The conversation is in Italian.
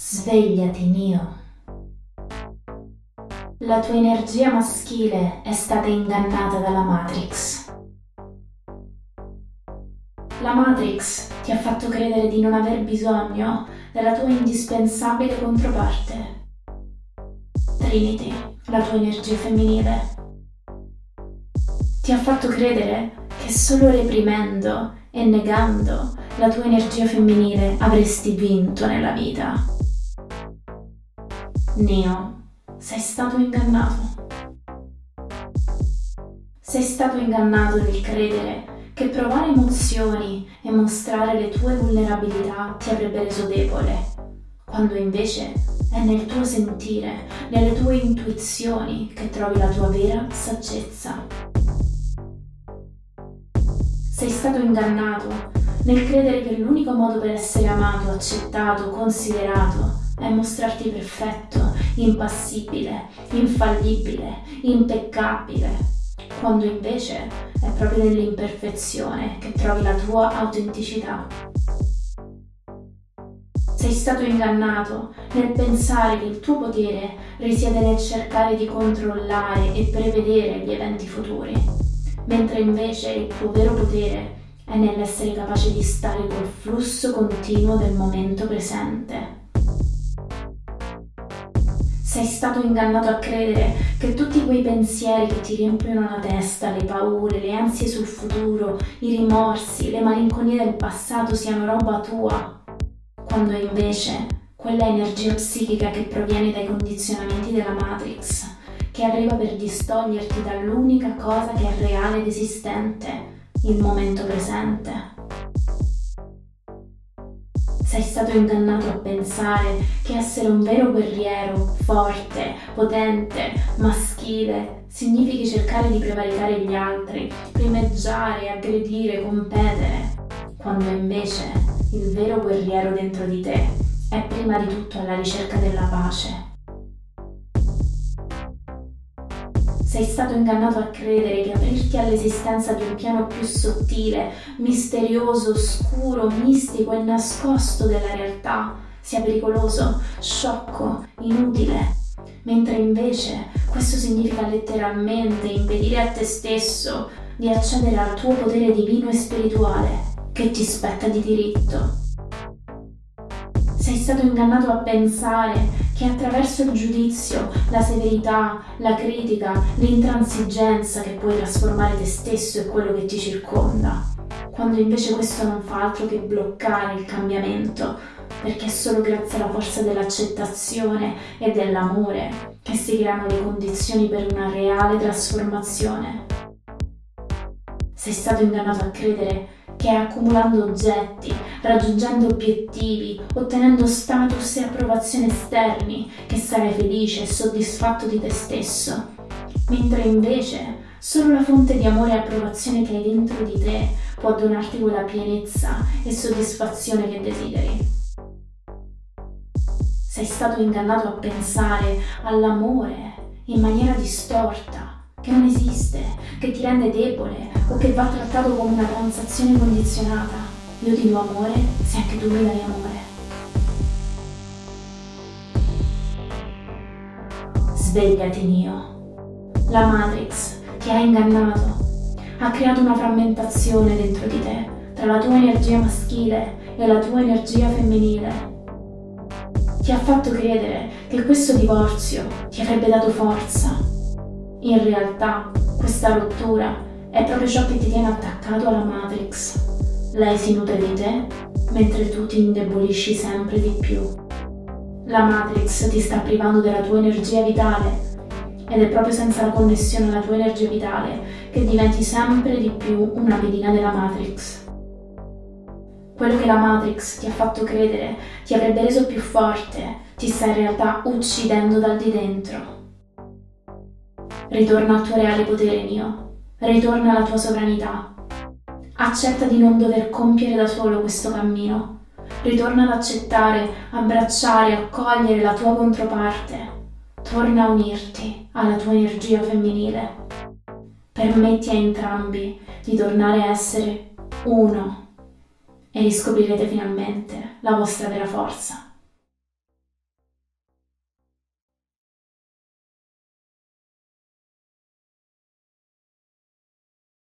Svegliati, Nio. La tua energia maschile è stata ingannata dalla Matrix. La Matrix ti ha fatto credere di non aver bisogno della tua indispensabile controparte. Trinity, la tua energia femminile. Ti ha fatto credere che solo reprimendo e negando la tua energia femminile avresti vinto nella vita. Neo, sei stato ingannato. Sei stato ingannato nel credere che provare emozioni e mostrare le tue vulnerabilità ti avrebbe reso debole, quando invece è nel tuo sentire, nelle tue intuizioni che trovi la tua vera saggezza. Sei stato ingannato nel credere che l'unico modo per essere amato, accettato, considerato è mostrarti perfetto, impassibile, infallibile, impeccabile, quando invece è proprio nell'imperfezione che trovi la tua autenticità. Sei stato ingannato nel pensare che il tuo potere risiede nel cercare di controllare e prevedere gli eventi futuri, mentre invece il tuo vero potere è nell'essere capace di stare col flusso continuo del momento presente sei stato ingannato a credere che tutti quei pensieri che ti riempiono la testa, le paure, le ansie sul futuro, i rimorsi, le malinconie del passato siano roba tua, quando invece quella energia psichica che proviene dai condizionamenti della Matrix, che arriva per distoglierti dall'unica cosa che è reale ed esistente, il momento presente. Sei stato ingannato a pensare che essere un vero guerriero, forte, potente, maschile, significhi cercare di prevaricare gli altri, primeggiare, aggredire, competere, quando invece il vero guerriero dentro di te è prima di tutto alla ricerca della pace Sei stato ingannato a credere che aprirti all'esistenza di un piano più sottile, misterioso, oscuro, mistico e nascosto della realtà sia pericoloso, sciocco, inutile, mentre invece questo significa letteralmente impedire a te stesso di accedere al tuo potere divino e spirituale che ti spetta di diritto. Sei stato ingannato a pensare che attraverso il giudizio, la severità, la critica, l'intransigenza che puoi trasformare te stesso e quello che ti circonda, quando invece questo non fa altro che bloccare il cambiamento, perché è solo grazie alla forza dell'accettazione e dell'amore che si creano le condizioni per una reale trasformazione. Sei stato ingannato a credere che accumulando oggetti, raggiungendo obiettivi, ottenendo status e approvazione esterni, che sarai felice e soddisfatto di te stesso, mentre invece solo la fonte di amore e approvazione che hai dentro di te può donarti quella pienezza e soddisfazione che desideri. Sei stato ingannato a pensare all'amore in maniera distorta che non esiste, che ti rende debole o che va trattato come una transazione condizionata. Io ti do amore se anche tu mi dai amore. Svegliati, Nio. La Matrix ti ha ingannato, ha creato una frammentazione dentro di te tra la tua energia maschile e la tua energia femminile. Ti ha fatto credere che questo divorzio ti avrebbe dato forza, in realtà, questa rottura è proprio ciò che ti tiene attaccato alla Matrix. Lei si nutre di te, mentre tu ti indebolisci sempre di più. La Matrix ti sta privando della tua energia vitale ed è proprio senza la connessione alla tua energia vitale che diventi sempre di più una pedina della Matrix. Quello che la Matrix ti ha fatto credere ti avrebbe reso più forte, ti sta in realtà uccidendo dal di dentro. Ritorna al tuo reale potere, mio. Ritorna alla tua sovranità. Accetta di non dover compiere da solo questo cammino. Ritorna ad accettare, abbracciare, accogliere la tua controparte. Torna a unirti alla tua energia femminile. Permetti a entrambi di tornare a essere uno e riscoprirete finalmente la vostra vera forza.